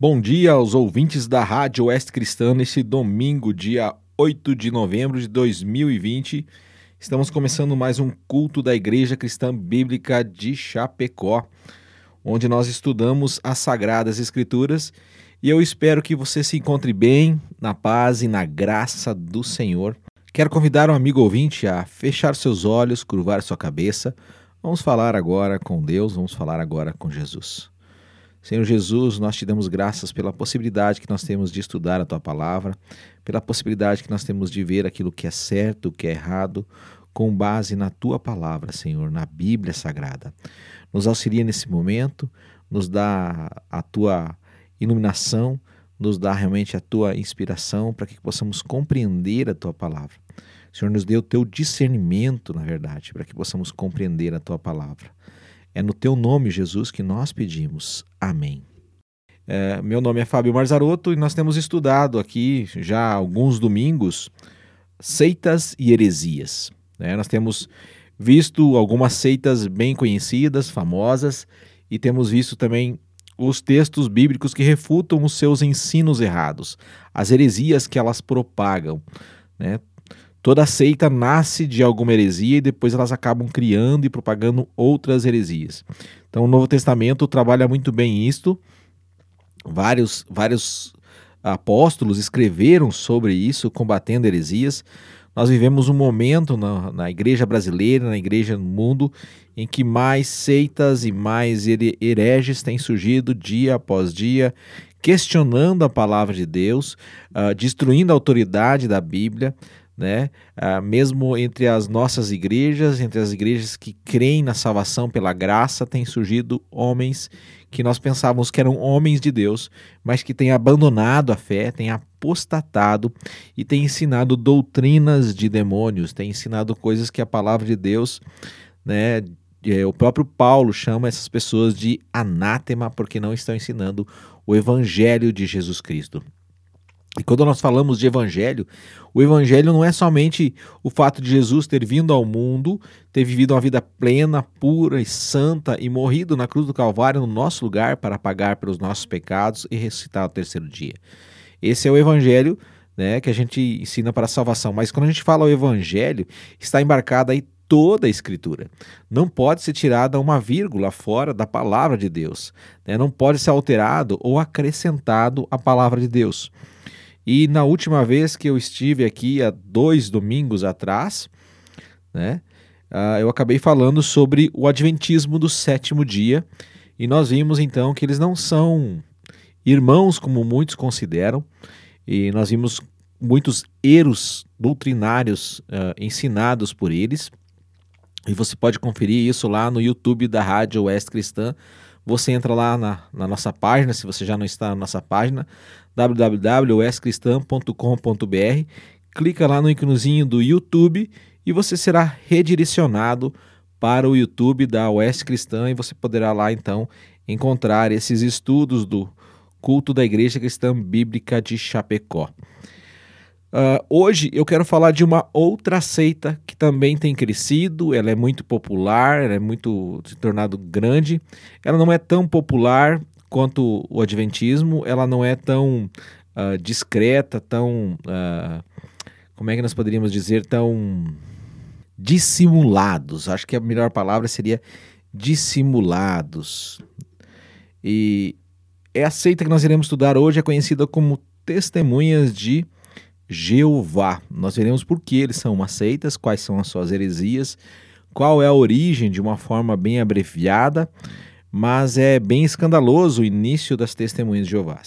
Bom dia aos ouvintes da Rádio Oeste Cristã neste domingo, dia 8 de novembro de 2020. Estamos começando mais um culto da Igreja Cristã Bíblica de Chapecó, onde nós estudamos as Sagradas Escrituras e eu espero que você se encontre bem, na paz e na graça do Senhor. Quero convidar um amigo ouvinte a fechar seus olhos, curvar sua cabeça. Vamos falar agora com Deus, vamos falar agora com Jesus. Senhor Jesus, nós te damos graças pela possibilidade que nós temos de estudar a tua palavra, pela possibilidade que nós temos de ver aquilo que é certo, o que é errado, com base na tua palavra, Senhor, na Bíblia Sagrada. Nos auxilia nesse momento, nos dá a tua iluminação, nos dá realmente a tua inspiração para que possamos compreender a tua palavra. Senhor, nos dê o teu discernimento, na verdade, para que possamos compreender a tua palavra. É no teu nome, Jesus, que nós pedimos. Amém. É, meu nome é Fábio Marzarotto e nós temos estudado aqui já alguns domingos seitas e heresias. Né? Nós temos visto algumas seitas bem conhecidas, famosas, e temos visto também os textos bíblicos que refutam os seus ensinos errados, as heresias que elas propagam. Né? Toda seita nasce de alguma heresia e depois elas acabam criando e propagando outras heresias. Então o Novo Testamento trabalha muito bem isto. Vários, vários apóstolos escreveram sobre isso, combatendo heresias. Nós vivemos um momento na, na igreja brasileira, na igreja no mundo, em que mais seitas e mais hereges têm surgido dia após dia, questionando a palavra de Deus, uh, destruindo a autoridade da Bíblia, né? Ah, mesmo entre as nossas igrejas, entre as igrejas que creem na salvação pela graça, tem surgido homens que nós pensávamos que eram homens de Deus, mas que têm abandonado a fé, têm apostatado e têm ensinado doutrinas de demônios, têm ensinado coisas que a palavra de Deus, né, é, o próprio Paulo chama essas pessoas de anátema porque não estão ensinando o evangelho de Jesus Cristo. E quando nós falamos de evangelho, o evangelho não é somente o fato de Jesus ter vindo ao mundo, ter vivido uma vida plena, pura e santa e morrido na cruz do Calvário no nosso lugar para pagar pelos nossos pecados e ressuscitar ao terceiro dia. Esse é o evangelho né, que a gente ensina para a salvação. Mas quando a gente fala o evangelho, está embarcada aí toda a Escritura. Não pode ser tirada uma vírgula fora da palavra de Deus. Né? Não pode ser alterado ou acrescentado à palavra de Deus. E na última vez que eu estive aqui, há dois domingos atrás, né, uh, eu acabei falando sobre o Adventismo do sétimo dia. E nós vimos então que eles não são irmãos como muitos consideram. E nós vimos muitos erros doutrinários uh, ensinados por eles. E você pode conferir isso lá no YouTube da Rádio Oeste Cristã. Você entra lá na, na nossa página, se você já não está na nossa página, www.escristã.com.br, clica lá no íconezinho do YouTube e você será redirecionado para o YouTube da Oeste Cristã e você poderá lá então encontrar esses estudos do culto da Igreja Cristã Bíblica de Chapecó. Uh, hoje eu quero falar de uma outra seita que também tem crescido, ela é muito popular, ela é muito se tornado grande. Ela não é tão popular quanto o Adventismo, ela não é tão uh, discreta, tão. Uh, como é que nós poderíamos dizer? Tão dissimulados. Acho que a melhor palavra seria dissimulados. E é a seita que nós iremos estudar hoje é conhecida como Testemunhas de Jeová. Nós veremos por que eles são uma seitas, quais são as suas heresias, qual é a origem de uma forma bem abreviada mas é bem escandaloso o início das testemunhas de Jeová,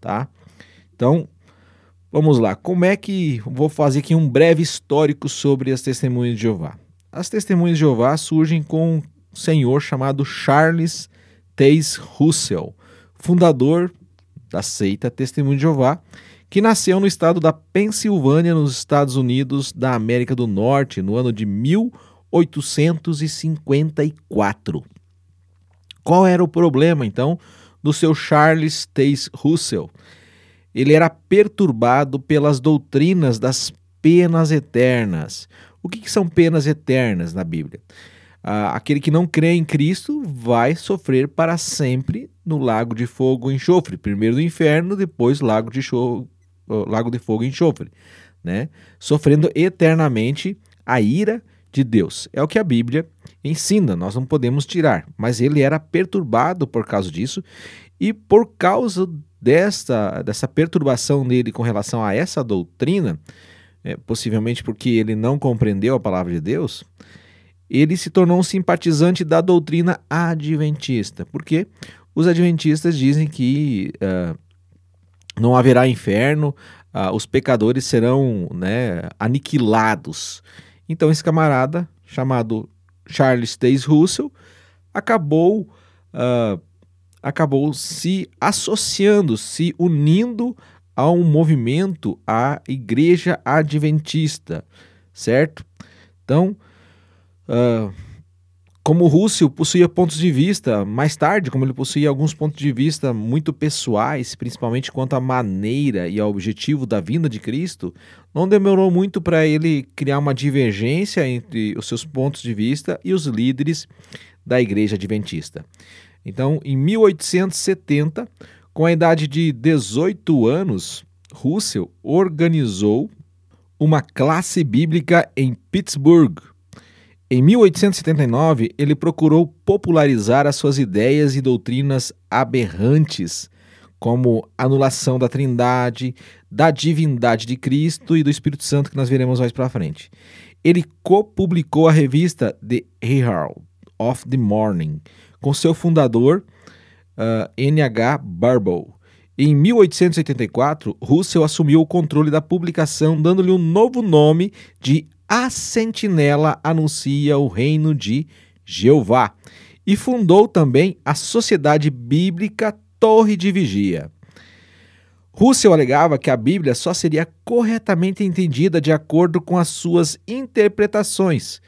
tá? Então, vamos lá. Como é que vou fazer aqui um breve histórico sobre as testemunhas de Jeová? As testemunhas de Jeová surgem com um senhor chamado Charles Taze Russell, fundador da seita Testemunho de Jeová, que nasceu no estado da Pensilvânia, nos Estados Unidos da América do Norte, no ano de 1854. Qual era o problema, então, do seu Charles Taze Russell? Ele era perturbado pelas doutrinas das penas eternas. O que, que são penas eternas na Bíblia? Ah, aquele que não crê em Cristo vai sofrer para sempre no lago de fogo e enxofre. Primeiro no inferno, depois lago de, lago de fogo e enxofre. Né? Sofrendo eternamente a ira de Deus. É o que a Bíblia ensina, nós não podemos tirar. Mas ele era perturbado por causa disso e por causa dessa, dessa perturbação nele com relação a essa doutrina, é, possivelmente porque ele não compreendeu a palavra de Deus, ele se tornou um simpatizante da doutrina adventista. Porque os adventistas dizem que uh, não haverá inferno, uh, os pecadores serão né, aniquilados. Então, esse camarada, chamado Charles Taze Russell, acabou, uh, acabou se associando, se unindo a um movimento, à Igreja Adventista, certo? Então, uh, como Russell possuía pontos de vista, mais tarde, como ele possuía alguns pontos de vista muito pessoais, principalmente quanto à maneira e ao objetivo da vinda de Cristo, não demorou muito para ele criar uma divergência entre os seus pontos de vista e os líderes da Igreja Adventista. Então, em 1870, com a idade de 18 anos, Russell organizou uma classe bíblica em Pittsburgh, em 1879, ele procurou popularizar as suas ideias e doutrinas aberrantes, como anulação da Trindade, da divindade de Cristo e do Espírito Santo, que nós veremos mais para frente. Ele co-publicou a revista The Herald of the Morning com seu fundador, uh, N.H. Barbow. Em 1884, Russell assumiu o controle da publicação, dando-lhe um novo nome de a sentinela anuncia o reino de Jeová e fundou também a Sociedade Bíblica Torre de Vigia. Russell alegava que a Bíblia só seria corretamente entendida de acordo com as suas interpretações.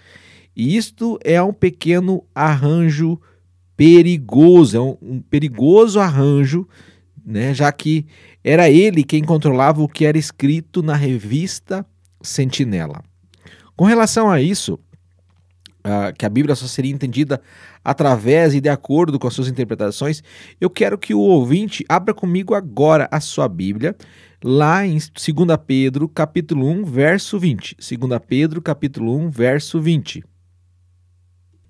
E isto é um pequeno arranjo perigoso, é um, um perigoso arranjo, né, já que era ele quem controlava o que era escrito na revista Sentinela. Com relação a isso, uh, que a Bíblia só seria entendida através e de acordo com as suas interpretações, eu quero que o ouvinte abra comigo agora a sua Bíblia, lá em 2 Pedro, capítulo 1, verso 20. 2 Pedro, capítulo 1, verso 20.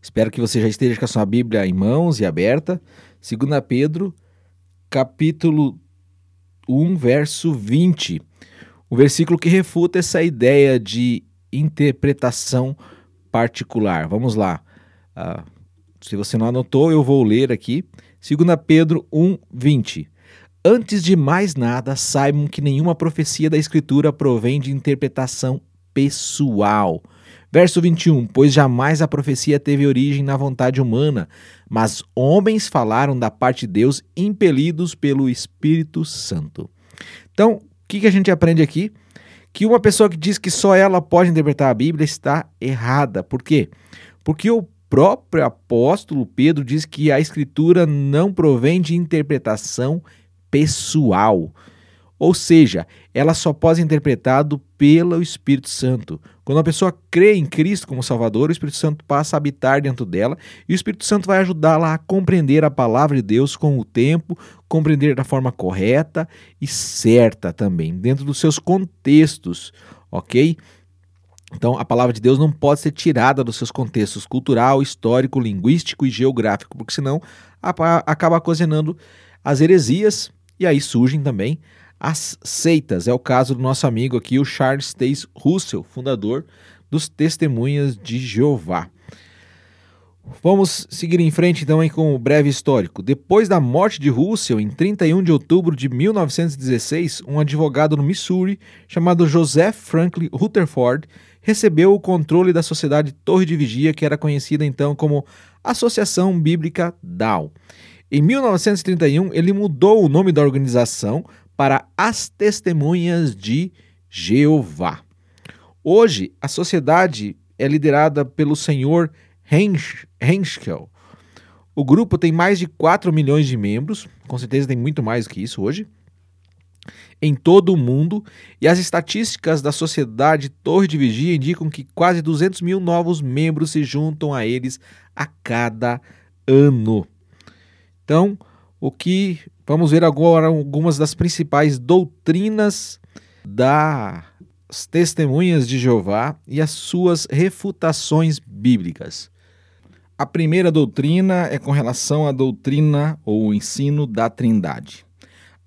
Espero que você já esteja com a sua Bíblia em mãos e aberta. 2 Pedro, capítulo 1, verso 20. O versículo que refuta essa ideia de interpretação particular. Vamos lá. Uh, se você não anotou, eu vou ler aqui. 2 Pedro 1, 20. Antes de mais nada, saibam que nenhuma profecia da Escritura provém de interpretação pessoal. Verso 21: Pois jamais a profecia teve origem na vontade humana, mas homens falaram da parte de Deus impelidos pelo Espírito Santo. Então, o que, que a gente aprende aqui? Que uma pessoa que diz que só ela pode interpretar a Bíblia está errada. Por quê? Porque o próprio apóstolo Pedro diz que a Escritura não provém de interpretação pessoal. Ou seja, ela só pode ser interpretada pelo Espírito Santo. Quando a pessoa crê em Cristo como Salvador, o Espírito Santo passa a habitar dentro dela e o Espírito Santo vai ajudá-la a compreender a palavra de Deus com o tempo, compreender da forma correta e certa também, dentro dos seus contextos, ok? Então, a palavra de Deus não pode ser tirada dos seus contextos cultural, histórico, linguístico e geográfico, porque senão acaba ocasionando as heresias e aí surgem também as seitas. É o caso do nosso amigo aqui, o Charles Taze Russell, fundador dos Testemunhas de Jeová. Vamos seguir em frente então aí com o breve histórico. Depois da morte de Russell, em 31 de outubro de 1916, um advogado no Missouri chamado Joseph Franklin Rutherford recebeu o controle da sociedade Torre de Vigia, que era conhecida então como Associação Bíblica Dow. Em 1931, ele mudou o nome da organização para as testemunhas de Jeová. Hoje, a sociedade é liderada pelo senhor Henschel. O grupo tem mais de 4 milhões de membros, com certeza tem muito mais que isso hoje, em todo o mundo, e as estatísticas da sociedade Torre de Vigia indicam que quase 200 mil novos membros se juntam a eles a cada ano. Então, O que vamos ver agora algumas das principais doutrinas das testemunhas de Jeová e as suas refutações bíblicas. A primeira doutrina é com relação à doutrina ou ensino da Trindade.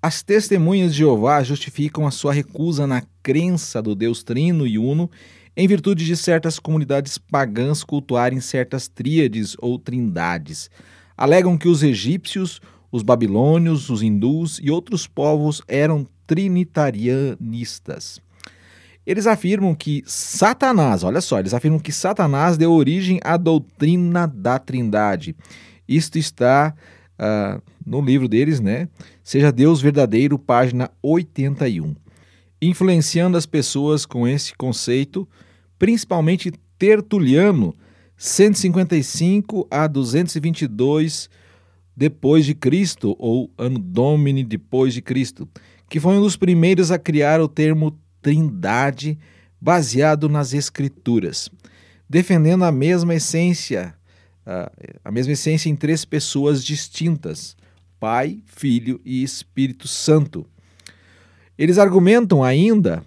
As testemunhas de Jeová justificam a sua recusa na crença do Deus Trino e Uno em virtude de certas comunidades pagãs cultuarem certas tríades ou trindades. Alegam que os egípcios, os babilônios, os hindus e outros povos eram trinitarianistas. Eles afirmam que Satanás, olha só, eles afirmam que Satanás deu origem à doutrina da Trindade. Isto está uh, no livro deles, né? Seja Deus Verdadeiro, página 81. Influenciando as pessoas com esse conceito, principalmente Tertuliano, 155 a 222 depois de Cristo ou Ano Domini depois de Cristo, que foi um dos primeiros a criar o termo Trindade baseado nas escrituras, defendendo a mesma essência, a mesma essência em três pessoas distintas: Pai, Filho e Espírito Santo. Eles argumentam ainda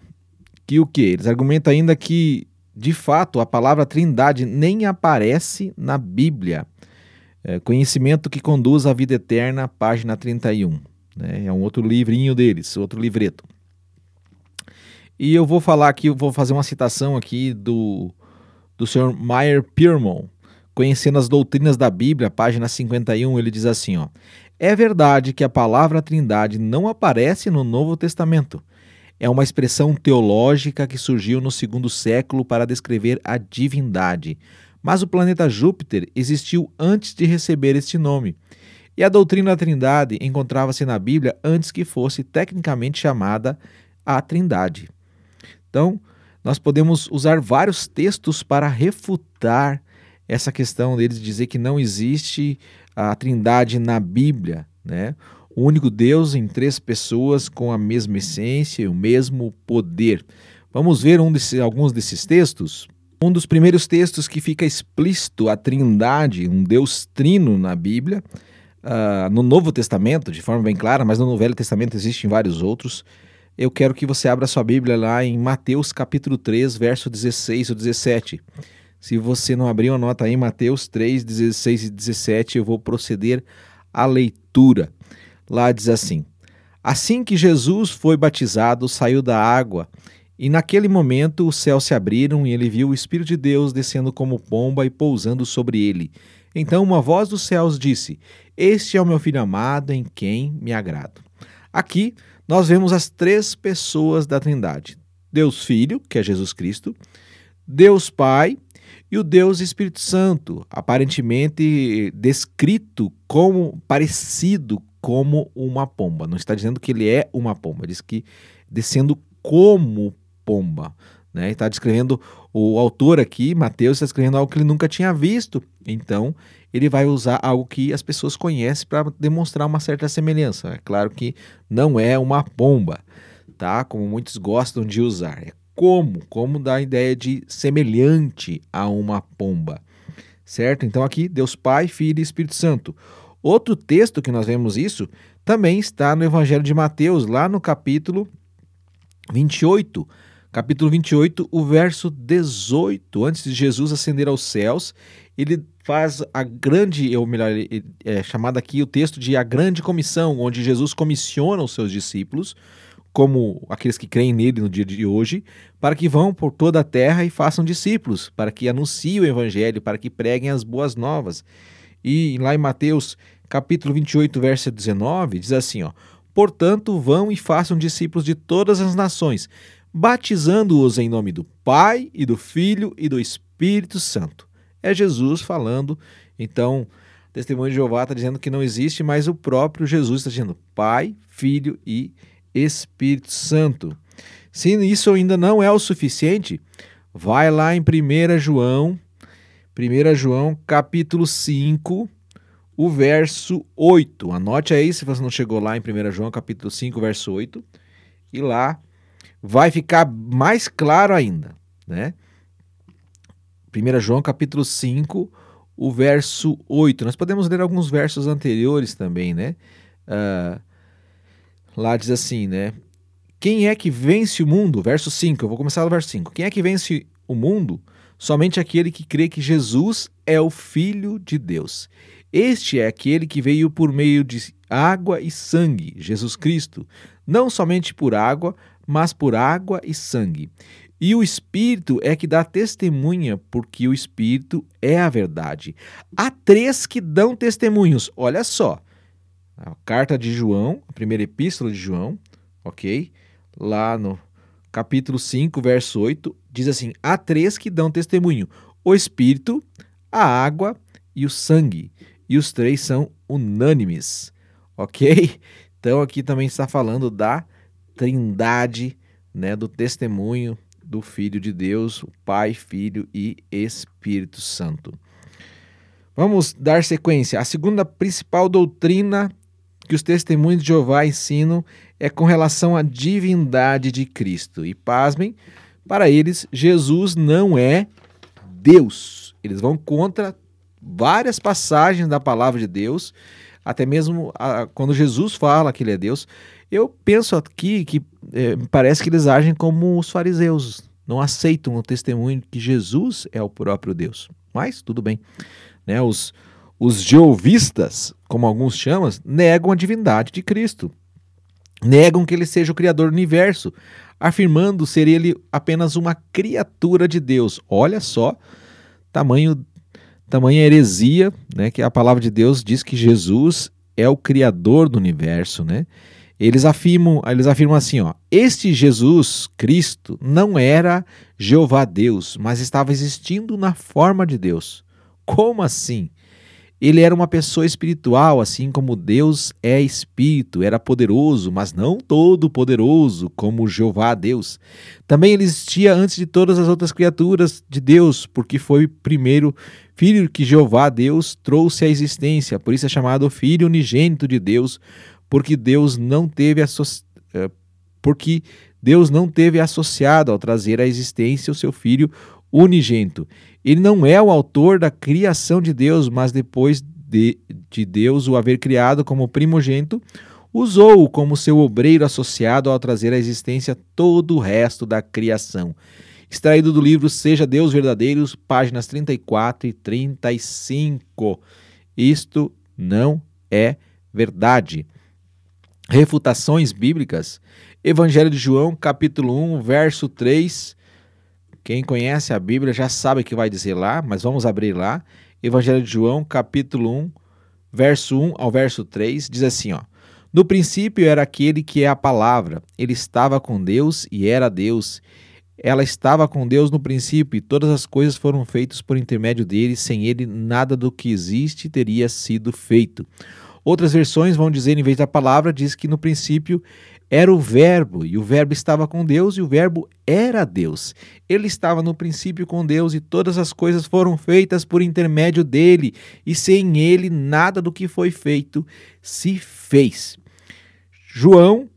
que o que? Eles argumentam ainda que de fato, a palavra Trindade nem aparece na Bíblia. É, conhecimento que conduz à vida eterna, página 31. Né? É um outro livrinho deles, outro livreto. E eu vou falar aqui, vou fazer uma citação aqui do, do Sr. Meyer Piermon, conhecendo as doutrinas da Bíblia, página 51, ele diz assim, ó: É verdade que a palavra Trindade não aparece no Novo Testamento, é uma expressão teológica que surgiu no segundo século para descrever a divindade. Mas o planeta Júpiter existiu antes de receber este nome. E a doutrina da Trindade encontrava-se na Bíblia antes que fosse tecnicamente chamada a Trindade. Então, nós podemos usar vários textos para refutar essa questão deles dizer que não existe a Trindade na Bíblia, né? o único Deus em três pessoas com a mesma essência e o mesmo poder. Vamos ver um alguns desses textos? Um dos primeiros textos que fica explícito a trindade, um Deus trino na Bíblia, uh, no Novo Testamento, de forma bem clara, mas no Velho Testamento existem vários outros. Eu quero que você abra sua Bíblia lá em Mateus capítulo 3, verso 16 ou 17. Se você não abriu, anota aí Mateus 3, 16 e 17, eu vou proceder à leitura. Lá diz assim: Assim que Jesus foi batizado, saiu da água, e naquele momento os céus se abriram e ele viu o Espírito de Deus descendo como pomba e pousando sobre ele. Então uma voz dos céus disse: Este é o meu filho amado, em quem me agrado. Aqui nós vemos as três pessoas da Trindade: Deus Filho, que é Jesus Cristo, Deus Pai e o Deus Espírito Santo, aparentemente descrito como parecido como uma pomba. Não está dizendo que ele é uma pomba, diz que descendo como pomba. Né? Está descrevendo, o autor aqui, Mateus, está descrevendo algo que ele nunca tinha visto. Então, ele vai usar algo que as pessoas conhecem para demonstrar uma certa semelhança. É claro que não é uma pomba, tá? Como muitos gostam de usar. É como, como dá a ideia de semelhante a uma pomba. Certo? Então aqui Deus Pai, Filho e Espírito Santo. Outro texto que nós vemos isso também está no Evangelho de Mateus, lá no capítulo 28. Capítulo 28, o verso 18. Antes de Jesus ascender aos céus, ele faz a grande, ou melhor, é chamado aqui o texto de a grande comissão, onde Jesus comissiona os seus discípulos, como aqueles que creem nele no dia de hoje, para que vão por toda a terra e façam discípulos, para que anunciem o evangelho, para que preguem as boas novas. E lá em Mateus, capítulo 28, verso 19, diz assim, ó: Portanto, vão e façam discípulos de todas as nações, batizando-os em nome do Pai e do Filho e do Espírito Santo. É Jesus falando, então, testemunho de Jeová está dizendo que não existe, mas o próprio Jesus está dizendo Pai, Filho e Espírito Santo. Se isso ainda não é o suficiente, vai lá em 1 João 1 João capítulo 5, o verso 8. Anote aí se você não chegou lá em 1 João capítulo 5, verso 8. E lá vai ficar mais claro ainda, né? 1 João capítulo 5, o verso 8. Nós podemos ler alguns versos anteriores também, né? Uh, lá diz assim, né? Quem é que vence o mundo? Verso 5, eu vou começar no verso 5. Quem é que vence o mundo? Somente aquele que crê que Jesus é o Filho de Deus. Este é aquele que veio por meio de água e sangue, Jesus Cristo, não somente por água, mas por água e sangue. E o Espírito é que dá testemunha, porque o Espírito é a verdade. Há três que dão testemunhos. Olha só. A carta de João, a primeira epístola de João, ok? Lá no capítulo 5, verso 8, diz assim: Há três que dão testemunho: o Espírito, a água e o sangue. E os três são unânimes, ok? Então aqui também está falando da trindade, né, do testemunho do Filho de Deus, o Pai, Filho e Espírito Santo. Vamos dar sequência. A segunda principal doutrina que os testemunhos de Jeová ensinam é com relação à divindade de Cristo. E pasmem, para eles, Jesus não é Deus. Eles vão contra várias passagens da palavra de Deus, até mesmo a, quando Jesus fala que ele é Deus. Eu penso aqui que é, parece que eles agem como os fariseus, não aceitam o testemunho que Jesus é o próprio Deus. Mas tudo bem. Né? Os, os jeovistas, como alguns chamam, negam a divindade de Cristo. Negam que ele seja o criador do universo, afirmando ser ele apenas uma criatura de Deus. Olha só, tamanho tamanha heresia, né, que a palavra de Deus diz que Jesus é o criador do universo, né? Eles afirmam, eles afirmam assim, ó: Este Jesus Cristo não era Jeová Deus, mas estava existindo na forma de Deus. Como assim? Ele era uma pessoa espiritual, assim como Deus é espírito, era poderoso, mas não todo poderoso como Jeová Deus. Também ele existia antes de todas as outras criaturas de Deus, porque foi o primeiro filho que Jeová Deus trouxe à existência, por isso é chamado filho unigênito de Deus, porque Deus não teve eh, porque Deus não teve associado ao trazer à existência o seu filho unigênito. Ele não é o autor da criação de Deus, mas depois de, de Deus o haver criado como primogênito, usou-o como seu obreiro associado ao trazer à existência todo o resto da criação. Extraído do livro Seja Deus Verdadeiros, páginas 34 e 35. Isto não é verdade. Refutações bíblicas. Evangelho de João, capítulo 1, verso 3. Quem conhece a Bíblia já sabe o que vai dizer lá, mas vamos abrir lá. Evangelho de João, capítulo 1, verso 1 ao verso 3, diz assim, ó: No princípio era aquele que é a palavra. Ele estava com Deus e era Deus. Ela estava com Deus no princípio e todas as coisas foram feitas por intermédio dele, sem ele nada do que existe teria sido feito. Outras versões vão dizer, em vez da palavra, diz que no princípio era o Verbo, e o Verbo estava com Deus, e o Verbo era Deus. Ele estava no princípio com Deus, e todas as coisas foram feitas por intermédio dele, e sem ele nada do que foi feito se fez. João,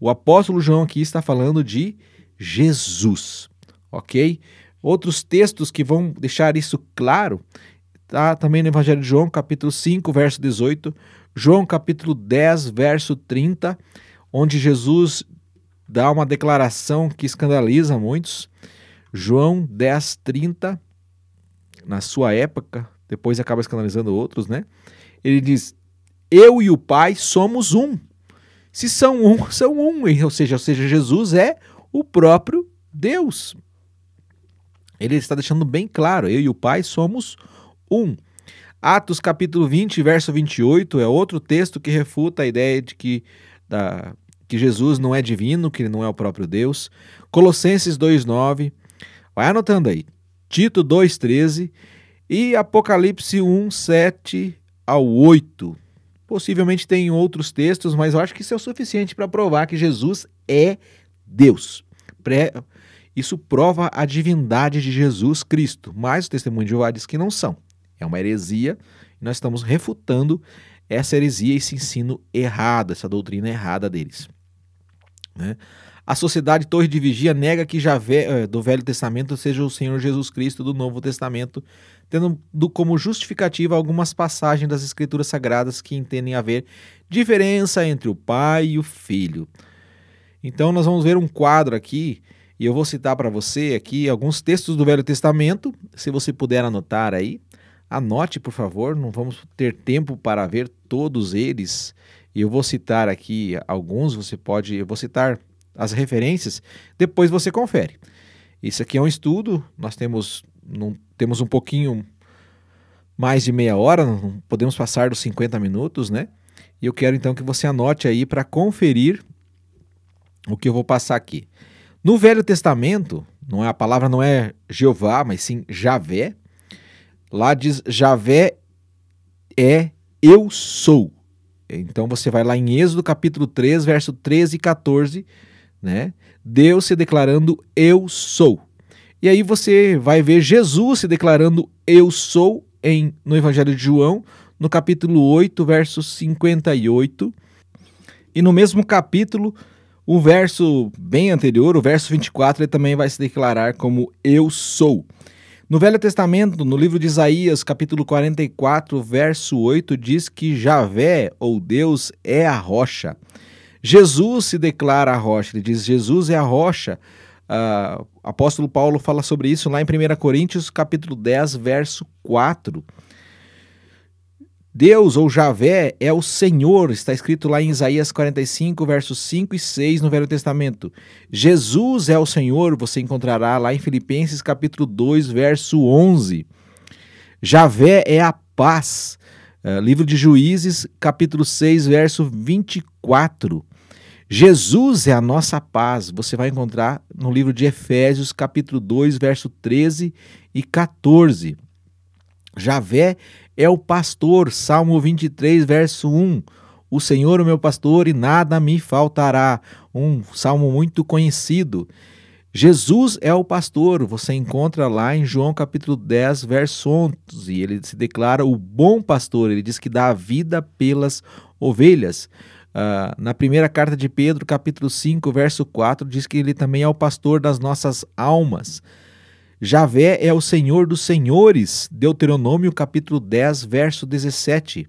o apóstolo João aqui está falando de Jesus, ok? Outros textos que vão deixar isso claro, tá também no Evangelho de João, capítulo 5, verso 18. João capítulo 10, verso 30, onde Jesus dá uma declaração que escandaliza muitos. João 10, 30, na sua época, depois acaba escandalizando outros, né? Ele diz: Eu e o Pai somos um. Se são um, são um. Ou seja, ou seja, Jesus é o próprio Deus. Ele está deixando bem claro: eu e o Pai somos um. Atos capítulo 20, verso 28 é outro texto que refuta a ideia de que, da, que Jesus não é divino, que ele não é o próprio Deus. Colossenses 2,9. Vai anotando aí. Tito 2,13 e Apocalipse 1, 7 ao 8. Possivelmente tem outros textos, mas eu acho que isso é o suficiente para provar que Jesus é Deus. Isso prova a divindade de Jesus Cristo, mas o testemunho de Jeová diz que não são. É uma heresia e nós estamos refutando essa heresia, esse ensino errado, essa doutrina errada deles. Né? A sociedade Torre de Vigia nega que Javé eh, do Velho Testamento seja o Senhor Jesus Cristo do Novo Testamento. tendo como justificativa algumas passagens das Escrituras Sagradas que entendem haver diferença entre o pai e o filho. Então nós vamos ver um quadro aqui e eu vou citar para você aqui alguns textos do Velho Testamento, se você puder anotar aí. Anote, por favor, não vamos ter tempo para ver todos eles. Eu vou citar aqui alguns, você pode, eu vou citar as referências, depois você confere. Isso aqui é um estudo, nós temos, não, temos um pouquinho mais de meia hora, não podemos passar dos 50 minutos, né? E eu quero então que você anote aí para conferir o que eu vou passar aqui. No Velho Testamento, não é a palavra não é Jeová, mas sim Javé. Lá diz Javé é eu sou. Então você vai lá em Êxodo capítulo 3, verso 13 e 14, né? Deus se declarando eu sou. E aí você vai ver Jesus se declarando eu sou em no Evangelho de João, no capítulo 8, verso 58. E no mesmo capítulo, o verso bem anterior, o verso 24, ele também vai se declarar como eu sou. No Velho Testamento, no livro de Isaías, capítulo 44, verso 8, diz que Javé, ou Deus, é a rocha. Jesus se declara a rocha, ele diz: Jesus é a rocha. Uh, apóstolo Paulo fala sobre isso lá em 1 Coríntios, capítulo 10, verso 4. Deus ou Javé é o Senhor, está escrito lá em Isaías 45, versos 5 e 6 no Velho Testamento. Jesus é o Senhor, você encontrará lá em Filipenses capítulo 2, verso 11. Javé é a paz. Uh, livro de Juízes, capítulo 6, verso 24. Jesus é a nossa paz. Você vai encontrar no livro de Efésios, capítulo 2, verso 13 e 14. Javé é o pastor, Salmo 23, verso 1. O Senhor é o meu pastor e nada me faltará. Um salmo muito conhecido. Jesus é o pastor, você encontra lá em João capítulo 10, verso 11. Ele se declara o bom pastor, ele diz que dá a vida pelas ovelhas. Uh, na primeira carta de Pedro, capítulo 5, verso 4, diz que ele também é o pastor das nossas almas. Javé é o Senhor dos senhores. Deuteronômio capítulo 10, verso 17.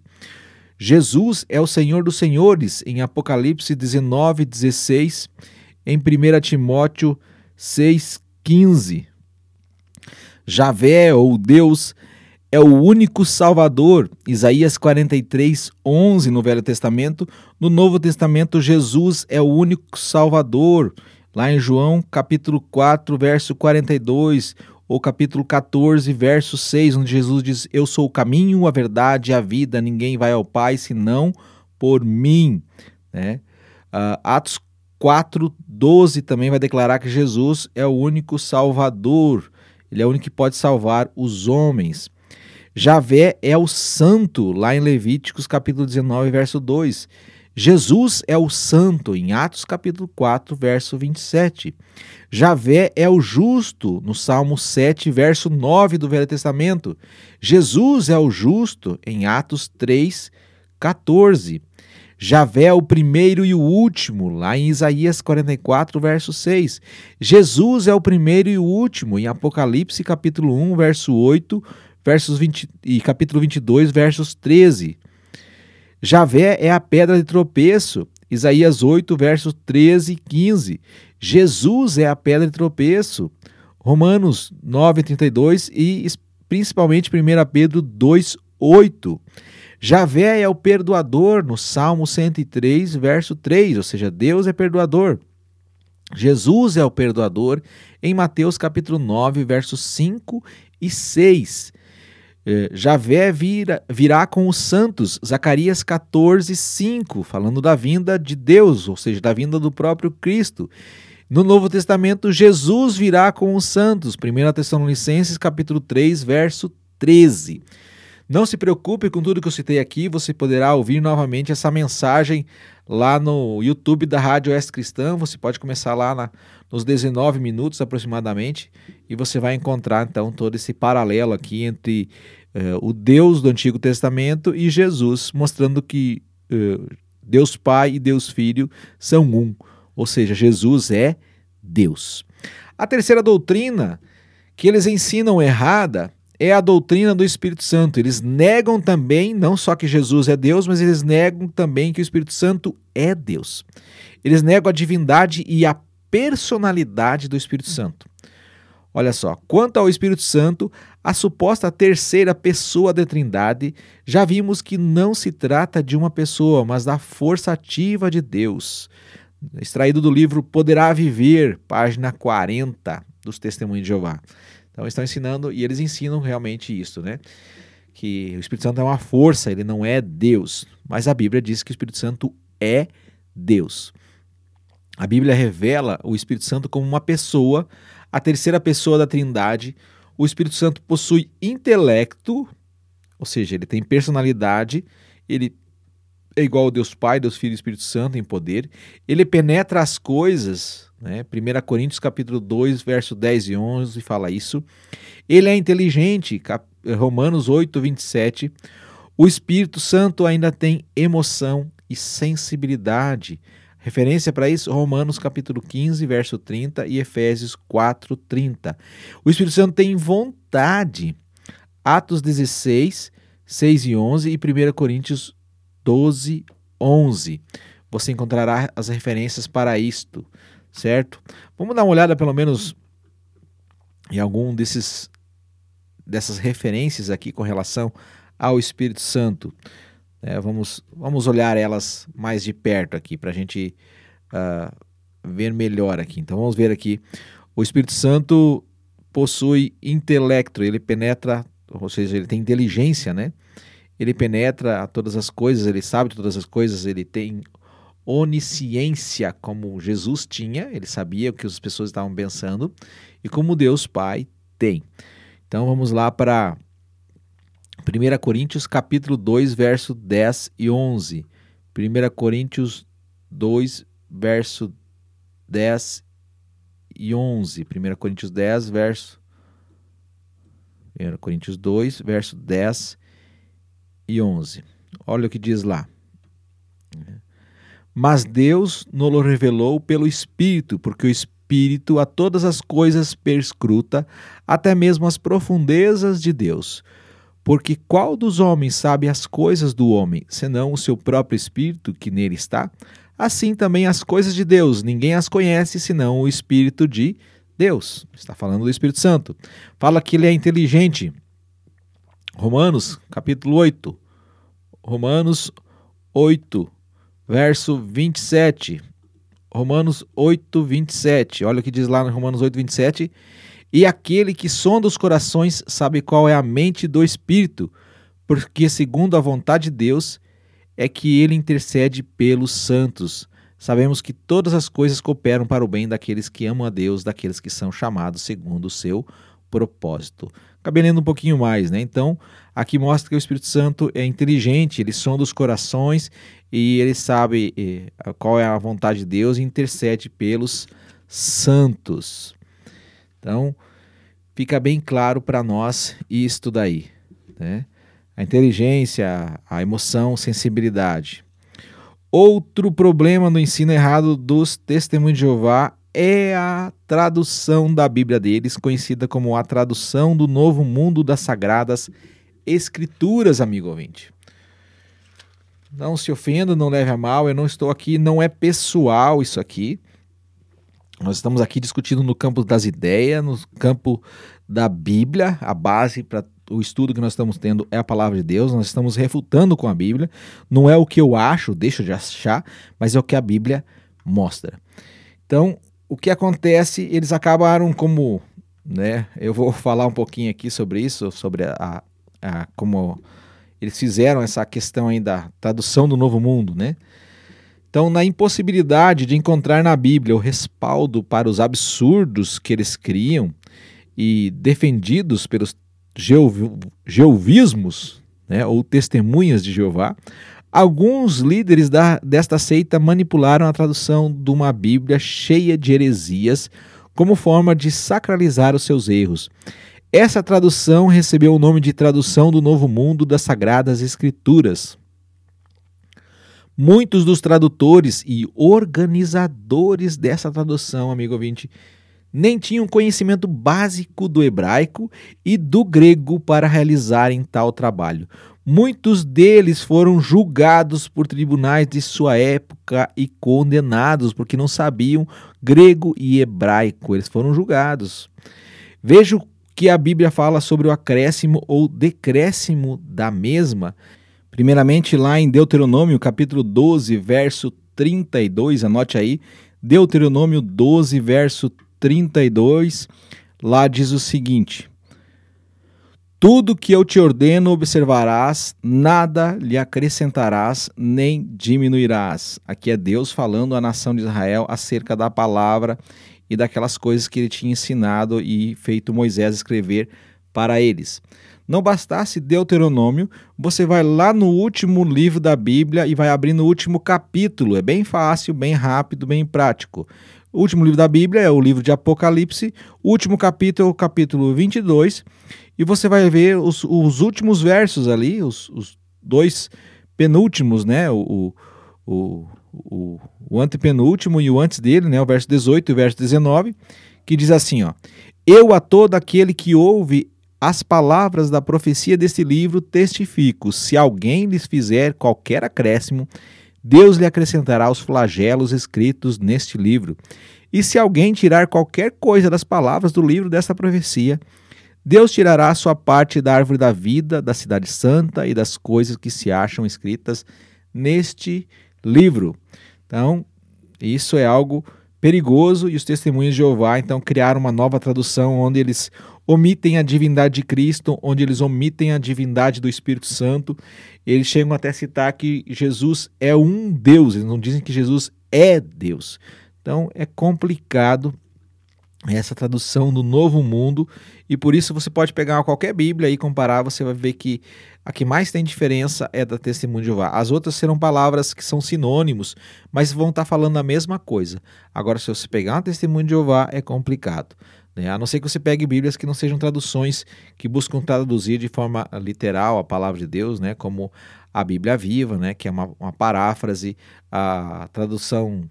Jesus é o Senhor dos senhores em Apocalipse 19, 16, em 1 Timóteo 6, 15. Javé ou Deus é o único Salvador. Isaías 43, 11 no Velho Testamento. No Novo Testamento, Jesus é o único Salvador lá em João capítulo 4, verso 42, ou capítulo 14, verso 6, onde Jesus diz: Eu sou o caminho, a verdade e a vida, ninguém vai ao Pai senão por mim. Né? Uh, Atos 4, 12 também vai declarar que Jesus é o único Salvador, ele é o único que pode salvar os homens. Javé é o santo, lá em Levíticos capítulo 19, verso 2. Jesus é o santo, em Atos capítulo 4, verso 27. Javé é o justo, no Salmo 7, verso 9 do Velho Testamento. Jesus é o justo, em Atos 3, 14. Javé é o primeiro e o último, lá em Isaías 44, verso 6. Jesus é o primeiro e o último, em Apocalipse capítulo 1, verso 8, versos 20, e capítulo 22, versos 13. Javé é a pedra de tropeço. Isaías 8, versos 13 e 15. Jesus é a pedra de tropeço. Romanos 9, 32 e principalmente 1 Pedro 2, 8. Javé é o perdoador no Salmo 103, verso 3, ou seja, Deus é perdoador. Jesus é o perdoador em Mateus capítulo 9, versos 5 e 6. Javé vira, virá com os santos, Zacarias 14, 5, falando da vinda de Deus, ou seja, da vinda do próprio Cristo. No Novo Testamento, Jesus virá com os santos, 1 Tessalonicenses capítulo 3, verso 13. Não se preocupe com tudo que eu citei aqui, você poderá ouvir novamente essa mensagem lá no YouTube da Rádio Oeste Cristã. Você pode começar lá na, nos 19 minutos aproximadamente e você vai encontrar então todo esse paralelo aqui entre uh, o Deus do Antigo Testamento e Jesus, mostrando que uh, Deus Pai e Deus Filho são um, ou seja, Jesus é Deus. A terceira doutrina que eles ensinam errada é a doutrina do Espírito Santo. Eles negam também, não só que Jesus é Deus, mas eles negam também que o Espírito Santo é Deus. Eles negam a divindade e a personalidade do Espírito Santo. Olha só, quanto ao Espírito Santo, a suposta terceira pessoa da Trindade, já vimos que não se trata de uma pessoa, mas da força ativa de Deus. Extraído do livro Poderá Viver, página 40 dos Testemunhos de Jeová. Então estão ensinando e eles ensinam realmente isso, né? Que o Espírito Santo é uma força, ele não é Deus. Mas a Bíblia diz que o Espírito Santo é Deus. A Bíblia revela o Espírito Santo como uma pessoa a terceira pessoa da Trindade. O Espírito Santo possui intelecto, ou seja, ele tem personalidade, ele é igual ao Deus Pai, Deus Filho e Espírito Santo em poder. Ele penetra as coisas, né? 1 Coríntios capítulo 2, verso 10 e 11 fala isso. Ele é inteligente, Romanos 8, 27. O Espírito Santo ainda tem emoção e sensibilidade. Referência para isso, Romanos capítulo 15, verso 30 e Efésios 4, 30. O Espírito Santo tem vontade. Atos 16, 6 e 11 e 1 Coríntios 12, 11. Você encontrará as referências para isto, certo? Vamos dar uma olhada pelo menos em algum desses dessas referências aqui com relação ao Espírito Santo. É, vamos, vamos olhar elas mais de perto aqui para a gente uh, ver melhor aqui. Então vamos ver aqui. O Espírito Santo possui intelecto, ele penetra, ou seja, ele tem inteligência, né? Ele penetra todas as coisas, ele sabe todas as coisas, ele tem onisciência, como Jesus tinha, ele sabia o que as pessoas estavam pensando, e como Deus Pai tem. Então vamos lá para 1 Coríntios capítulo 2, verso 10 e 11. 1 Coríntios 2, verso 10 e 11. 1 Coríntios 10, verso 1 Coríntios 2, verso 10 e 11. Olha o que diz lá. Mas Deus nos revelou pelo Espírito, porque o Espírito a todas as coisas perscruta, até mesmo as profundezas de Deus. Porque qual dos homens sabe as coisas do homem, senão o seu próprio espírito que nele está? Assim também as coisas de Deus, ninguém as conhece senão o espírito de Deus. Está falando do Espírito Santo. Fala que ele é inteligente. Romanos, capítulo 8. Romanos 8, verso 27. Romanos 8, 27. Olha o que diz lá no Romanos 8, 27. E aquele que sonda os corações sabe qual é a mente do Espírito, porque, segundo a vontade de Deus, é que ele intercede pelos santos. Sabemos que todas as coisas cooperam para o bem daqueles que amam a Deus, daqueles que são chamados segundo o seu propósito. Acabei lendo um pouquinho mais, né? Então, aqui mostra que o Espírito Santo é inteligente, ele sonda os corações e ele sabe eh, qual é a vontade de Deus e intercede pelos santos. Então, fica bem claro para nós isto daí. Né? A inteligência, a emoção, sensibilidade. Outro problema no ensino errado dos testemunhos de Jeová é a tradução da Bíblia deles, conhecida como a tradução do Novo Mundo das Sagradas Escrituras, amigo ouvinte. Não se ofenda, não leve a mal, eu não estou aqui, não é pessoal isso aqui. Nós estamos aqui discutindo no campo das ideias, no campo da Bíblia, a base para o estudo que nós estamos tendo é a palavra de Deus, nós estamos refutando com a Bíblia. Não é o que eu acho, deixo de achar, mas é o que a Bíblia mostra. Então, o que acontece, eles acabaram como, né, eu vou falar um pouquinho aqui sobre isso, sobre a, a como eles fizeram essa questão aí da tradução do Novo Mundo, né? Então, na impossibilidade de encontrar na Bíblia o respaldo para os absurdos que eles criam e defendidos pelos geovismos, né, ou testemunhas de Jeová, alguns líderes da, desta seita manipularam a tradução de uma Bíblia cheia de heresias como forma de sacralizar os seus erros. Essa tradução recebeu o nome de Tradução do Novo Mundo das Sagradas Escrituras. Muitos dos tradutores e organizadores dessa tradução, amigo ouvinte, nem tinham conhecimento básico do hebraico e do grego para realizarem tal trabalho. Muitos deles foram julgados por tribunais de sua época e condenados porque não sabiam grego e hebraico. Eles foram julgados. Veja que a Bíblia fala sobre o acréscimo ou decréscimo da mesma. Primeiramente, lá em Deuteronômio, capítulo 12, verso 32, anote aí. Deuteronômio 12, verso 32, lá diz o seguinte: tudo que eu te ordeno observarás, nada lhe acrescentarás nem diminuirás. Aqui é Deus falando à nação de Israel acerca da palavra e daquelas coisas que ele tinha ensinado e feito Moisés escrever para eles. Não bastasse Deuteronômio, você vai lá no último livro da Bíblia e vai abrir no último capítulo. É bem fácil, bem rápido, bem prático. O último livro da Bíblia é o livro de Apocalipse, o último capítulo é capítulo 22, e você vai ver os, os últimos versos ali, os, os, dois penúltimos, né? O, o, o, o antepenúltimo e o antes dele, né? O verso 18 e o verso 19, que diz assim, ó. Eu a todo aquele que ouve as palavras da profecia deste livro testifico: se alguém lhes fizer qualquer acréscimo, Deus lhe acrescentará os flagelos escritos neste livro. E se alguém tirar qualquer coisa das palavras do livro desta profecia, Deus tirará sua parte da árvore da vida, da cidade santa e das coisas que se acham escritas neste livro. Então, isso é algo perigoso e os testemunhos de Jeová então criaram uma nova tradução onde eles omitem a divindade de Cristo, onde eles omitem a divindade do Espírito Santo. Eles chegam até a citar que Jesus é um Deus, eles não dizem que Jesus é Deus. Então é complicado essa tradução do Novo Mundo e por isso você pode pegar qualquer Bíblia e comparar, você vai ver que a que mais tem diferença é da Testemunho de Jeová. As outras serão palavras que são sinônimos, mas vão estar falando a mesma coisa. Agora, se você pegar uma Testemunho de Jeová, é complicado. Né? A não ser que você pegue Bíblias que não sejam traduções que buscam traduzir de forma literal a palavra de Deus, né? como a Bíblia Viva, né? que é uma, uma paráfrase, a tradução,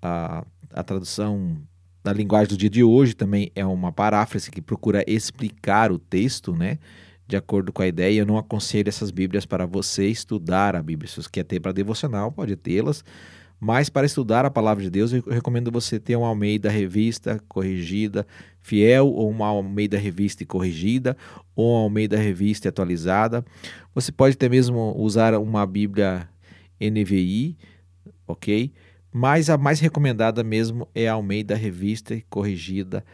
a, a tradução da linguagem do dia de hoje também é uma paráfrase que procura explicar o texto, né? De acordo com a ideia, eu não aconselho essas Bíblias para você estudar a Bíblia. Se você quer ter para devocional, pode tê-las, mas para estudar a palavra de Deus, eu recomendo você ter uma Almeida Revista Corrigida Fiel, ou uma Almeida Revista Corrigida, ou uma Almeida Revista Atualizada. Você pode até mesmo usar uma Bíblia NVI, ok? Mas a mais recomendada mesmo é a Almeida Revista Corrigida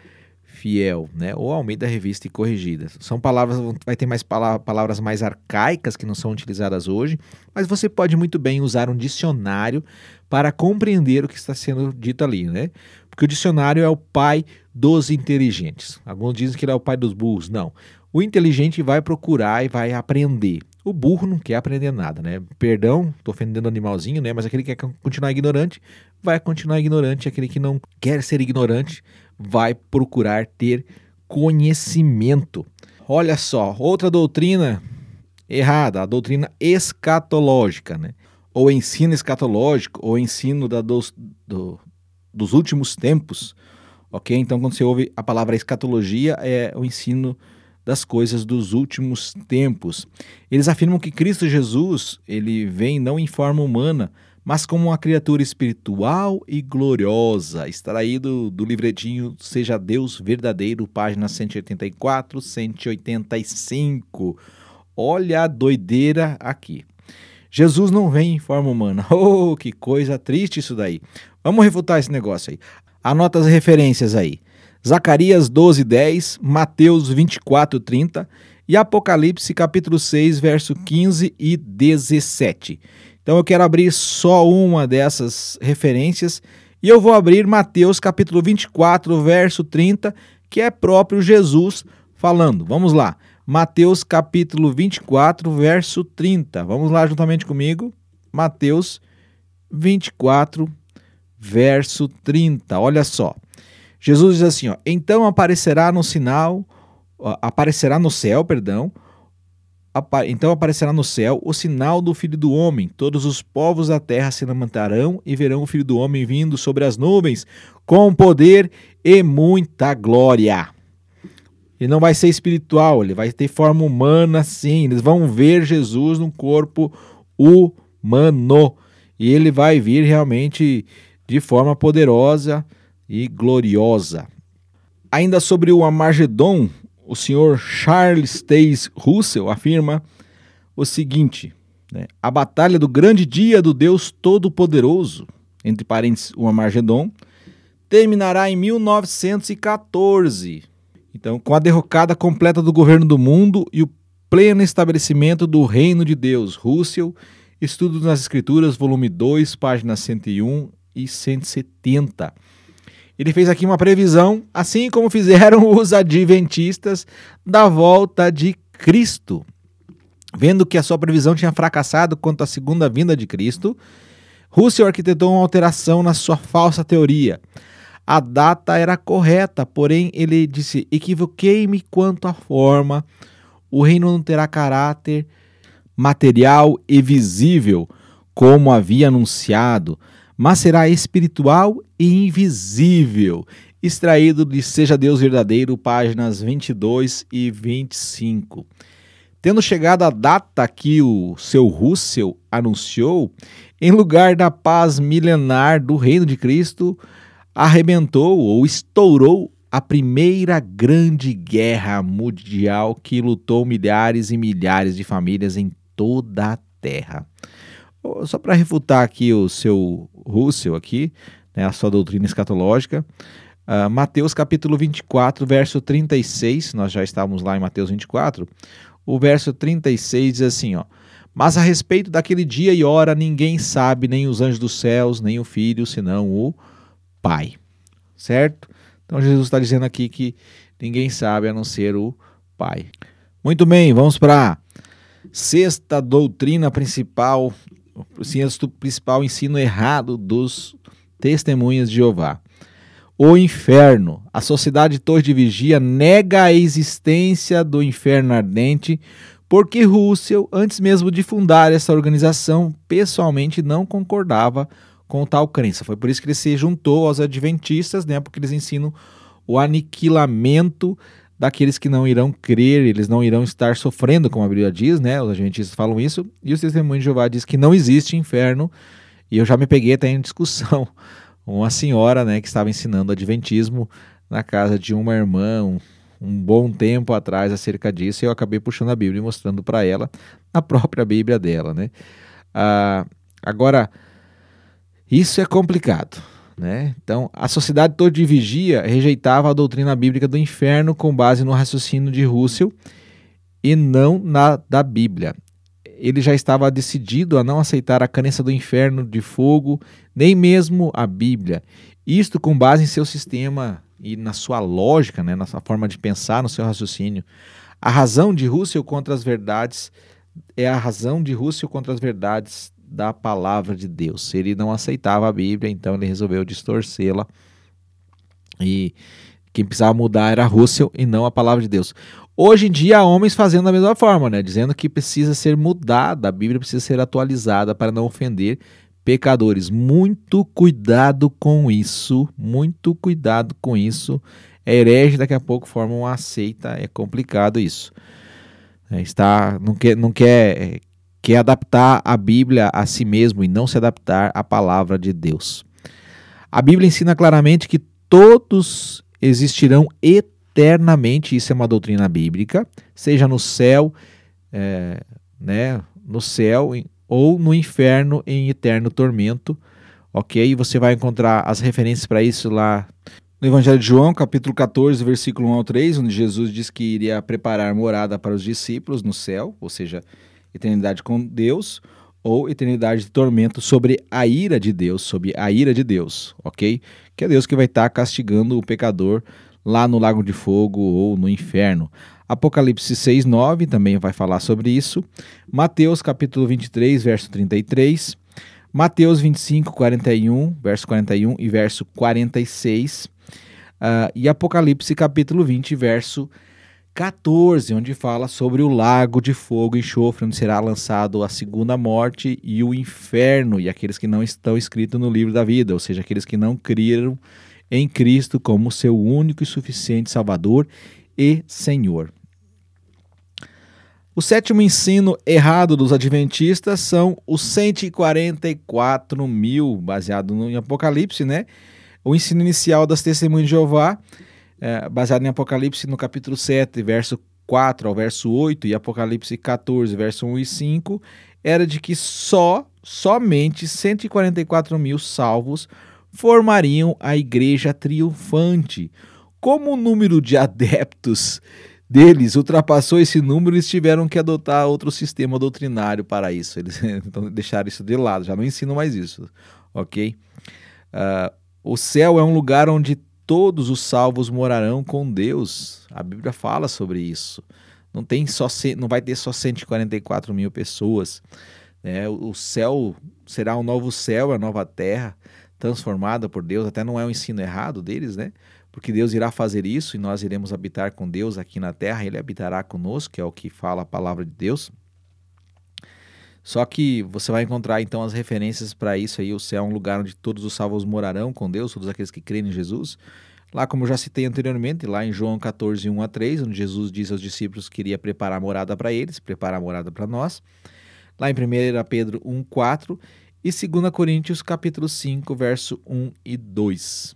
fiel, né? Ou Almeida Revista e Corrigida. São palavras, vai ter mais palavras mais arcaicas que não são utilizadas hoje, mas você pode muito bem usar um dicionário para compreender o que está sendo dito ali, né? Porque o dicionário é o pai dos inteligentes. Alguns dizem que ele é o pai dos burros. Não. O inteligente vai procurar e vai aprender. O burro não quer aprender nada, né? Perdão, tô ofendendo o animalzinho, né? Mas aquele que quer continuar ignorante vai continuar ignorante. Aquele que não quer ser ignorante vai procurar ter conhecimento. Olha só, outra doutrina errada, a doutrina escatológica, né? Ou ensino escatológico, ou ensino da dos, do, dos últimos tempos, ok? Então, quando você ouve a palavra escatologia, é o ensino das coisas dos últimos tempos. Eles afirmam que Cristo Jesus, ele vem não em forma humana, mas como uma criatura espiritual e gloriosa, extraído do livretinho Seja Deus Verdadeiro, página 184, 185. Olha a doideira aqui. Jesus não vem em forma humana. Oh, que coisa triste isso daí. Vamos refutar esse negócio aí. Anota as referências aí. Zacarias 12, 10, Mateus 24, 30 e Apocalipse capítulo 6, verso 15 e 17. Então eu quero abrir só uma dessas referências e eu vou abrir Mateus capítulo 24, verso 30, que é próprio Jesus falando. Vamos lá. Mateus capítulo 24, verso 30. Vamos lá juntamente comigo. Mateus 24, verso 30. Olha só. Jesus diz assim, ó, então aparecerá no sinal, aparecerá no céu, perdão, então aparecerá no céu o sinal do Filho do Homem. Todos os povos da terra se lamentarão e verão o Filho do Homem vindo sobre as nuvens com poder e muita glória. Ele não vai ser espiritual, ele vai ter forma humana sim. Eles vão ver Jesus no corpo humano. E ele vai vir realmente de forma poderosa e gloriosa. Ainda sobre o Amargedon, o senhor Charles Taze Russell afirma o seguinte: né, a batalha do grande dia do Deus Todo-Poderoso, entre parênteses, o Amargedon, terminará em 1914. Então, com a derrocada completa do governo do mundo e o pleno estabelecimento do reino de Deus. Russell, Estudos nas Escrituras, volume 2, páginas 101 e 170. Ele fez aqui uma previsão, assim como fizeram os adventistas, da volta de Cristo. Vendo que a sua previsão tinha fracassado quanto à segunda vinda de Cristo, Russell arquitetou uma alteração na sua falsa teoria. A data era correta, porém ele disse: equivoquei-me quanto à forma. O reino não terá caráter material e visível, como havia anunciado mas será espiritual e invisível. Extraído de Seja Deus Verdadeiro, páginas 22 e 25. Tendo chegado a data que o seu Russell anunciou, em lugar da paz milenar do reino de Cristo, arrebentou ou estourou a primeira grande guerra mundial que lutou milhares e milhares de famílias em toda a terra. Só para refutar aqui o seu Russell aqui, né, a sua doutrina escatológica, uh, Mateus capítulo 24, verso 36, nós já estávamos lá em Mateus 24, o verso 36 diz assim, ó, mas a respeito daquele dia e hora ninguém sabe, nem os anjos dos céus, nem o Filho, senão o Pai. Certo? Então Jesus está dizendo aqui que ninguém sabe a não ser o Pai. Muito bem, vamos para sexta doutrina principal o principal ensino errado dos testemunhas de Jeová. O inferno. A sociedade Torre de Vigia nega a existência do inferno ardente porque Russell, antes mesmo de fundar essa organização, pessoalmente não concordava com tal crença. Foi por isso que ele se juntou aos adventistas, né, porque eles ensinam o aniquilamento daqueles que não irão crer, eles não irão estar sofrendo, como a Bíblia diz, né? Os adventistas falam isso, e os testemunhos de Jeová diz que não existe inferno, e eu já me peguei até em discussão. Uma senhora, né, que estava ensinando adventismo na casa de uma irmã, um, um bom tempo atrás acerca disso, e eu acabei puxando a Bíblia e mostrando para ela, na própria Bíblia dela, né? Ah, agora, isso é complicado. Né? Então, a sociedade toda de vigia rejeitava a doutrina bíblica do inferno com base no raciocínio de Russell e não na da Bíblia. Ele já estava decidido a não aceitar a crença do inferno de fogo, nem mesmo a Bíblia. Isto com base em seu sistema e na sua lógica, né, na sua forma de pensar, no seu raciocínio. A razão de Russell contra as verdades é a razão de Russell contra as verdades da palavra de Deus. Ele não aceitava a Bíblia, então ele resolveu distorcê-la. E quem precisava mudar era Russell e não a palavra de Deus. Hoje em dia há homens fazendo da mesma forma, né? dizendo que precisa ser mudada, a Bíblia precisa ser atualizada para não ofender pecadores. Muito cuidado com isso, muito cuidado com isso. É herege, daqui a pouco forma uma seita, é complicado isso. É, está, não quer, não quer que é adaptar a Bíblia a si mesmo e não se adaptar à palavra de Deus. A Bíblia ensina claramente que todos existirão eternamente, isso é uma doutrina bíblica, seja no céu, é, né, no céu ou no inferno em eterno tormento, ok? Você vai encontrar as referências para isso lá no Evangelho de João, capítulo 14, versículo 1 ao 3, onde Jesus diz que iria preparar morada para os discípulos no céu, ou seja, eternidade com Deus ou eternidade de tormento sobre a ira de Deus, sobre a ira de Deus, ok? Que é Deus que vai estar castigando o pecador lá no lago de fogo ou no inferno. Apocalipse 6, 9 também vai falar sobre isso. Mateus capítulo 23, verso 33. Mateus 25, 41, verso 41 e verso 46. Uh, ah, e Apocalipse capítulo 20, verso 14, onde fala sobre o lago de fogo e enxofre, onde será lançado a segunda morte e o inferno, e aqueles que não estão escritos no livro da vida, ou seja, aqueles que não creram em Cristo como seu único e suficiente Salvador e Senhor. O sétimo ensino errado dos adventistas são os 144 mil, baseado no Apocalipse, né? O ensino inicial das testemunhas de Jeová é, baseado em Apocalipse no capítulo 7, verso 4 ao verso 8 e Apocalipse 14, verso 1 e 5, era de que só, somente 144 mil salvos formariam a igreja triunfante. Como o número de adeptos deles ultrapassou esse número, eles tiveram que adotar outro sistema doutrinário para isso. Eles então, deixaram isso de lado, já não ensinam mais isso, ok? Uh, o céu é um lugar onde todos os salvos morarão com Deus. A Bíblia fala sobre isso. Não, tem só, não vai ter só 144 mil pessoas. Né? O céu será um novo céu, a nova terra, transformada por Deus. Até não é um ensino errado deles, né? Porque Deus irá fazer isso e nós iremos habitar com Deus aqui na terra. Ele habitará conosco, que é o que fala a palavra de Deus. Só que você vai encontrar então as referências para isso aí. O céu é um lugar onde todos os salvos morarão com Deus, todos aqueles que creem em Jesus. Lá, como eu já citei anteriormente, lá em João 14, 1 a 3, onde Jesus disse aos discípulos que queria preparar a morada para eles, preparar a morada para nós. Lá em 1 Pedro 1, 4 e 2 Coríntios capítulo 5, verso 1 e 2.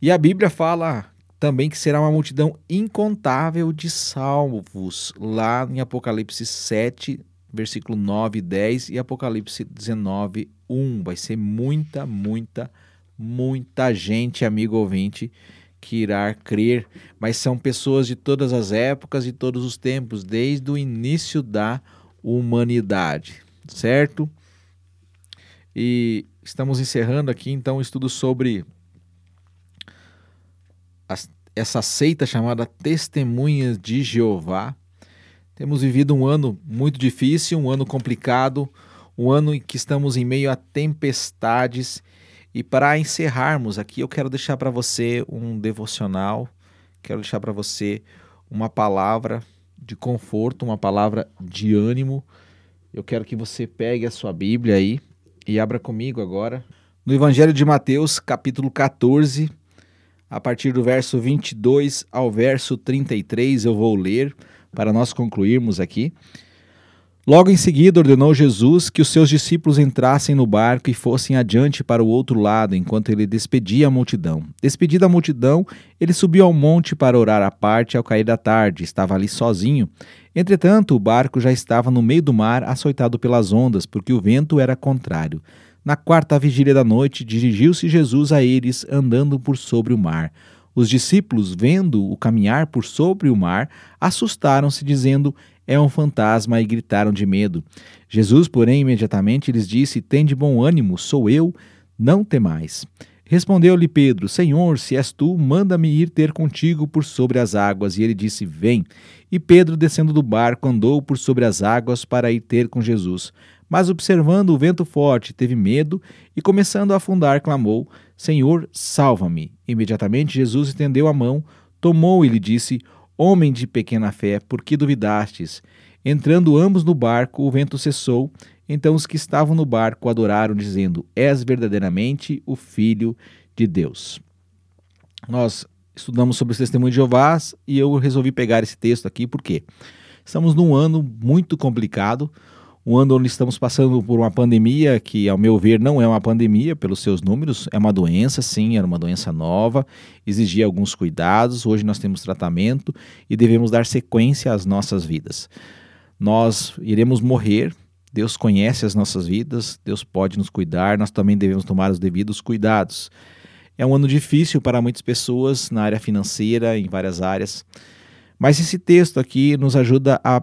E a Bíblia fala também que será uma multidão incontável de salvos, lá em Apocalipse 7, versículo 9 e 10 e Apocalipse 19, 1. Vai ser muita, muita, muita gente, amigo ouvinte, que irá crer, mas são pessoas de todas as épocas e todos os tempos, desde o início da humanidade, certo? E estamos encerrando aqui então o um estudo sobre essa seita chamada Testemunhas de Jeová temos vivido um ano muito difícil, um ano complicado, um ano em que estamos em meio a tempestades. E para encerrarmos aqui, eu quero deixar para você um devocional, quero deixar para você uma palavra de conforto, uma palavra de ânimo. Eu quero que você pegue a sua Bíblia aí e abra comigo agora no Evangelho de Mateus, capítulo 14, a partir do verso 22 ao verso 33, eu vou ler para nós concluirmos aqui. Logo em seguida, ordenou Jesus que os seus discípulos entrassem no barco e fossem adiante para o outro lado, enquanto ele despedia a multidão. Despedida a multidão, ele subiu ao monte para orar à parte ao cair da tarde. Estava ali sozinho. Entretanto, o barco já estava no meio do mar, açoitado pelas ondas, porque o vento era contrário. Na quarta vigília da noite, dirigiu-se Jesus a eles, andando por sobre o mar. Os discípulos, vendo-o caminhar por sobre o mar, assustaram-se, dizendo: É um fantasma, e gritaram de medo. Jesus, porém, imediatamente lhes disse: Tende bom ânimo, sou eu, não temais. Respondeu-lhe Pedro: Senhor, se és tu, manda-me ir ter contigo por sobre as águas. E ele disse: Vem. E Pedro, descendo do barco, andou por sobre as águas para ir ter com Jesus. Mas, observando o vento forte, teve medo e, começando a afundar, clamou: Senhor, salva-me. Imediatamente Jesus estendeu a mão, tomou e lhe disse: Homem de pequena fé, por que duvidastes? Entrando ambos no barco, o vento cessou. Então os que estavam no barco adoraram, dizendo: És verdadeiramente o Filho de Deus. Nós estudamos sobre os testemunhos de Jeová e eu resolvi pegar esse texto aqui porque estamos num ano muito complicado um ano onde estamos passando por uma pandemia que, ao meu ver, não é uma pandemia pelos seus números, é uma doença, sim, era uma doença nova, exigia alguns cuidados. Hoje nós temos tratamento e devemos dar sequência às nossas vidas. Nós iremos morrer, Deus conhece as nossas vidas, Deus pode nos cuidar, nós também devemos tomar os devidos cuidados. É um ano difícil para muitas pessoas na área financeira, em várias áreas. Mas esse texto aqui nos ajuda a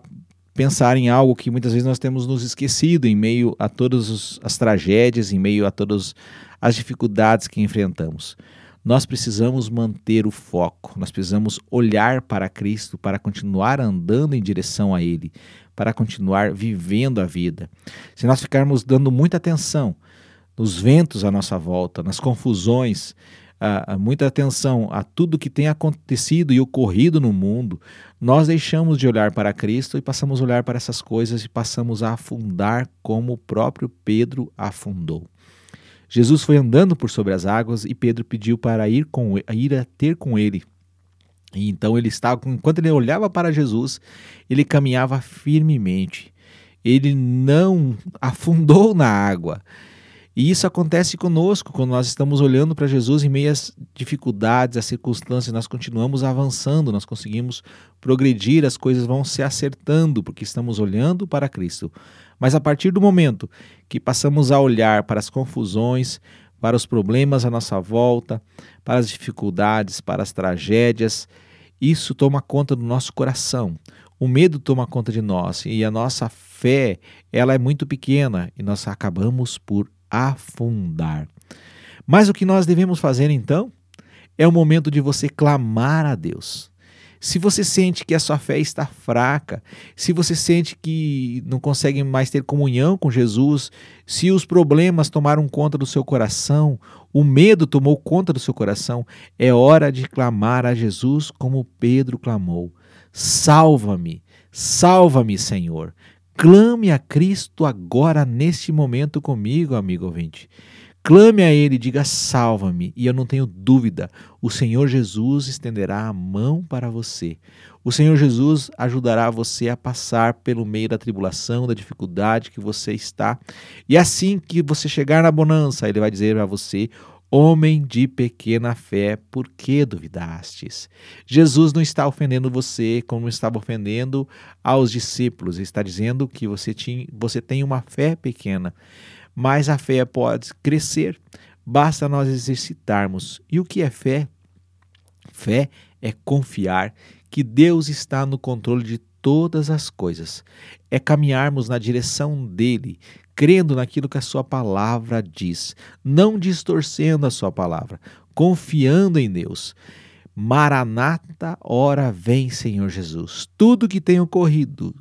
pensar em algo que muitas vezes nós temos nos esquecido em meio a todas as tragédias, em meio a todas as dificuldades que enfrentamos. Nós precisamos manter o foco, nós precisamos olhar para Cristo para continuar andando em direção a Ele, para continuar vivendo a vida. Se nós ficarmos dando muita atenção nos ventos à nossa volta, nas confusões, uh, muita atenção a tudo que tem acontecido e ocorrido no mundo, nós deixamos de olhar para Cristo e passamos a olhar para essas coisas e passamos a afundar como o próprio Pedro afundou. Jesus foi andando por sobre as águas e Pedro pediu para ir, com, ir a ter com ele. E então ele estava, enquanto ele olhava para Jesus, ele caminhava firmemente. Ele não afundou na água. E isso acontece conosco quando nós estamos olhando para Jesus em meio às dificuldades, às circunstâncias, nós continuamos avançando, nós conseguimos progredir, as coisas vão se acertando porque estamos olhando para Cristo. Mas a partir do momento que passamos a olhar para as confusões, para os problemas à nossa volta, para as dificuldades, para as tragédias, isso toma conta do nosso coração. O medo toma conta de nós e a nossa fé, ela é muito pequena e nós acabamos por afundar. Mas o que nós devemos fazer então é o momento de você clamar a Deus. Se você sente que a sua fé está fraca, se você sente que não consegue mais ter comunhão com Jesus, se os problemas tomaram conta do seu coração, o medo tomou conta do seu coração, é hora de clamar a Jesus como Pedro clamou: Salva-me, salva-me, Senhor. Clame a Cristo agora, neste momento, comigo, amigo ouvinte. Clame a Ele, diga: salva-me, e eu não tenho dúvida, o Senhor Jesus estenderá a mão para você. O Senhor Jesus ajudará você a passar pelo meio da tribulação, da dificuldade que você está. E assim que você chegar na bonança, Ele vai dizer a você: Homem de pequena fé, por que duvidastes? Jesus não está ofendendo você como estava ofendendo aos discípulos. Está dizendo que você, tinha, você tem uma fé pequena, mas a fé pode crescer. Basta nós exercitarmos. E o que é fé? Fé é confiar que Deus está no controle de todas as coisas. É caminharmos na direção dele, crendo naquilo que a sua palavra diz, não distorcendo a sua palavra, confiando em Deus. Maranata, ora vem, Senhor Jesus. Tudo que tem ocorrido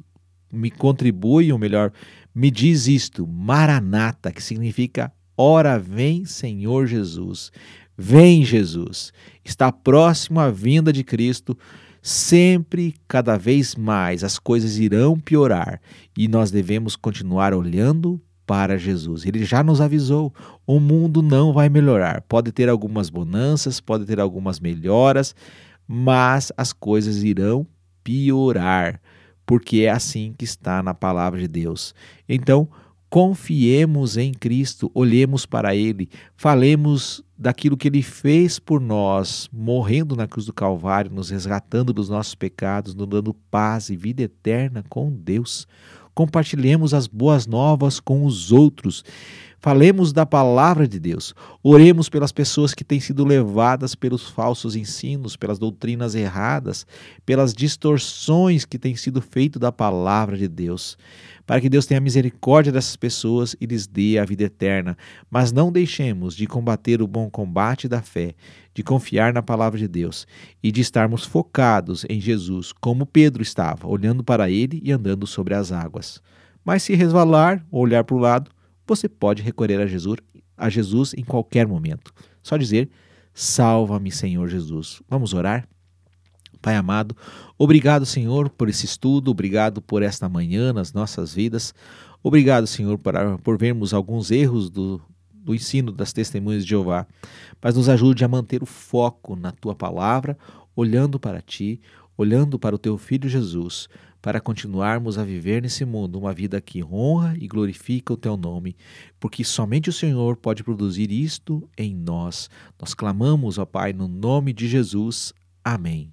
me contribui, ou melhor, me diz isto, Maranata, que significa ora vem, Senhor Jesus. Vem, Jesus. Está próximo a vinda de Cristo sempre, cada vez mais, as coisas irão piorar e nós devemos continuar olhando para Jesus. Ele já nos avisou: o mundo não vai melhorar. Pode ter algumas bonanças, pode ter algumas melhoras, mas as coisas irão piorar, porque é assim que está na palavra de Deus. Então, confiemos em Cristo, olhemos para Ele, falemos daquilo que Ele fez por nós, morrendo na cruz do Calvário, nos resgatando dos nossos pecados, nos dando paz e vida eterna com Deus. Compartilhemos as boas novas com os outros. Falemos da palavra de Deus. Oremos pelas pessoas que têm sido levadas pelos falsos ensinos, pelas doutrinas erradas, pelas distorções que têm sido feitas da palavra de Deus para que Deus tenha misericórdia dessas pessoas e lhes dê a vida eterna. Mas não deixemos de combater o bom combate da fé, de confiar na palavra de Deus e de estarmos focados em Jesus, como Pedro estava, olhando para ele e andando sobre as águas. Mas se resvalar ou olhar para o lado, você pode recorrer a Jesus, a Jesus em qualquer momento. Só dizer: Salva-me, Senhor Jesus. Vamos orar? Pai amado, obrigado, Senhor, por esse estudo, obrigado por esta manhã nas nossas vidas. Obrigado, Senhor, por, por vermos alguns erros do, do ensino das testemunhas de Jeová, mas nos ajude a manter o foco na tua palavra, olhando para ti, olhando para o teu filho Jesus, para continuarmos a viver nesse mundo uma vida que honra e glorifica o teu nome, porque somente o Senhor pode produzir isto em nós. Nós clamamos, ó Pai, no nome de Jesus. Amém.